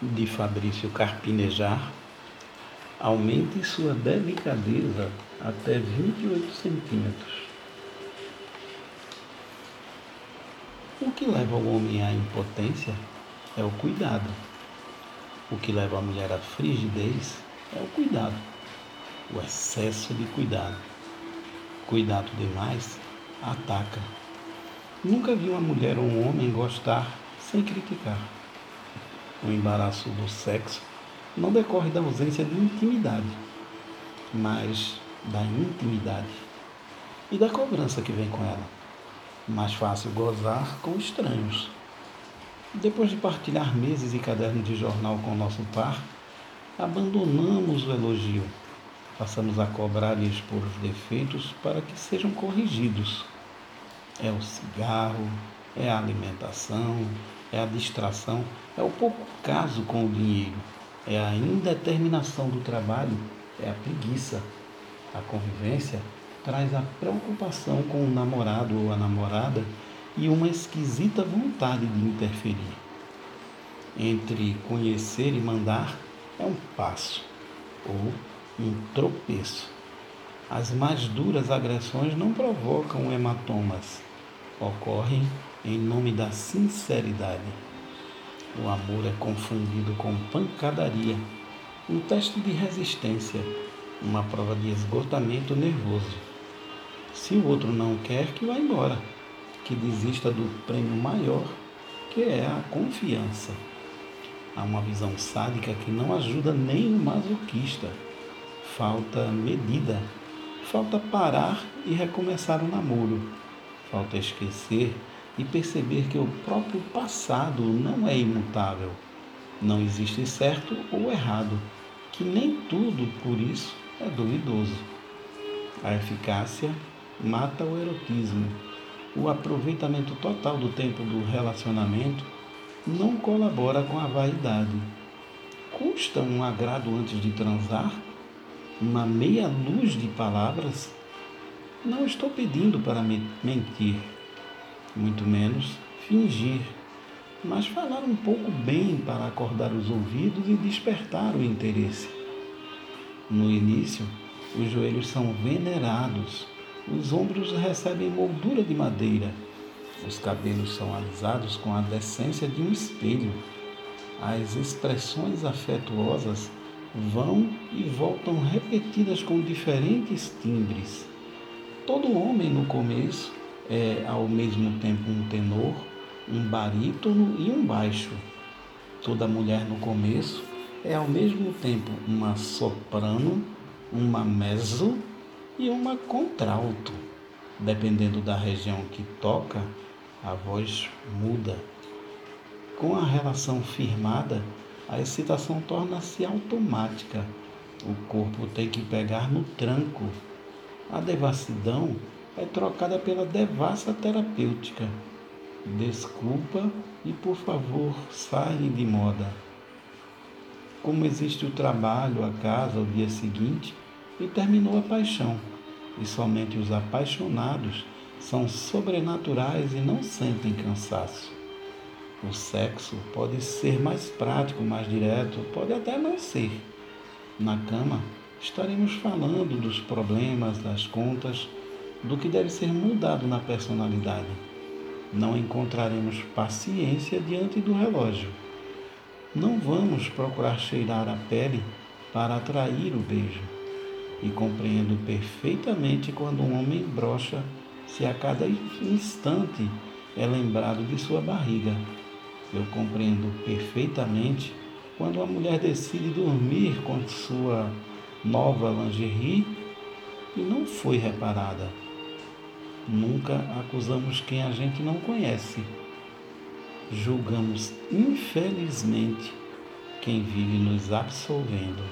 de Fabrício Carpinejar, aumente sua delicadeza até 28 centímetros. O que leva o homem à impotência é o cuidado. O que leva a mulher à frigidez é o cuidado, o excesso de cuidado. Cuidado demais ataca. Nunca vi uma mulher ou um homem gostar sem criticar. O embaraço do sexo não decorre da ausência de intimidade, mas da intimidade e da cobrança que vem com ela. Mais fácil gozar com estranhos. Depois de partilhar meses e cadernos de jornal com nosso par, abandonamos o elogio. Passamos a cobrar e expor os defeitos para que sejam corrigidos é o cigarro, é a alimentação, é a distração, é o pouco caso com o dinheiro, é a indeterminação do trabalho, é a preguiça. A convivência traz a preocupação com o namorado ou a namorada e uma esquisita vontade de interferir. Entre conhecer e mandar é um passo ou um tropeço. As mais duras agressões não provocam hematomas, ocorrem em nome da sinceridade. O amor é confundido com pancadaria, um teste de resistência, uma prova de esgotamento nervoso. Se o outro não quer, que vá embora, que desista do prêmio maior, que é a confiança. Há uma visão sádica que não ajuda nem o masoquista. Falta medida, falta parar e recomeçar o namoro Falta esquecer e perceber que o próprio passado não é imutável. Não existe certo ou errado, que nem tudo por isso é duvidoso. A eficácia mata o erotismo. O aproveitamento total do tempo do relacionamento não colabora com a vaidade. Custa um agrado antes de transar? Uma meia luz de palavras? Não estou pedindo para mentir, muito menos fingir, mas falar um pouco bem para acordar os ouvidos e despertar o interesse. No início, os joelhos são venerados, os ombros recebem moldura de madeira, os cabelos são alisados com a decência de um espelho. As expressões afetuosas vão e voltam repetidas com diferentes timbres. Todo homem no começo é ao mesmo tempo um tenor, um barítono e um baixo. Toda mulher no começo é ao mesmo tempo uma soprano, uma mezzo e uma contralto. Dependendo da região que toca, a voz muda. Com a relação firmada, a excitação torna-se automática. O corpo tem que pegar no tranco a devassidão é trocada pela devassa terapêutica. Desculpa e, por favor, saem de moda. Como existe o trabalho, a casa, o dia seguinte, e terminou a paixão. E somente os apaixonados são sobrenaturais e não sentem cansaço. O sexo pode ser mais prático, mais direto, pode até não ser. Na cama, estaremos falando dos problemas, das contas, do que deve ser mudado na personalidade. Não encontraremos paciência diante do relógio. Não vamos procurar cheirar a pele para atrair o beijo. E compreendo perfeitamente quando um homem brocha se a cada instante é lembrado de sua barriga. Eu compreendo perfeitamente quando uma mulher decide dormir com sua nova lingerie e não foi reparada. Nunca acusamos quem a gente não conhece. Julgamos, infelizmente, quem vive nos absolvendo.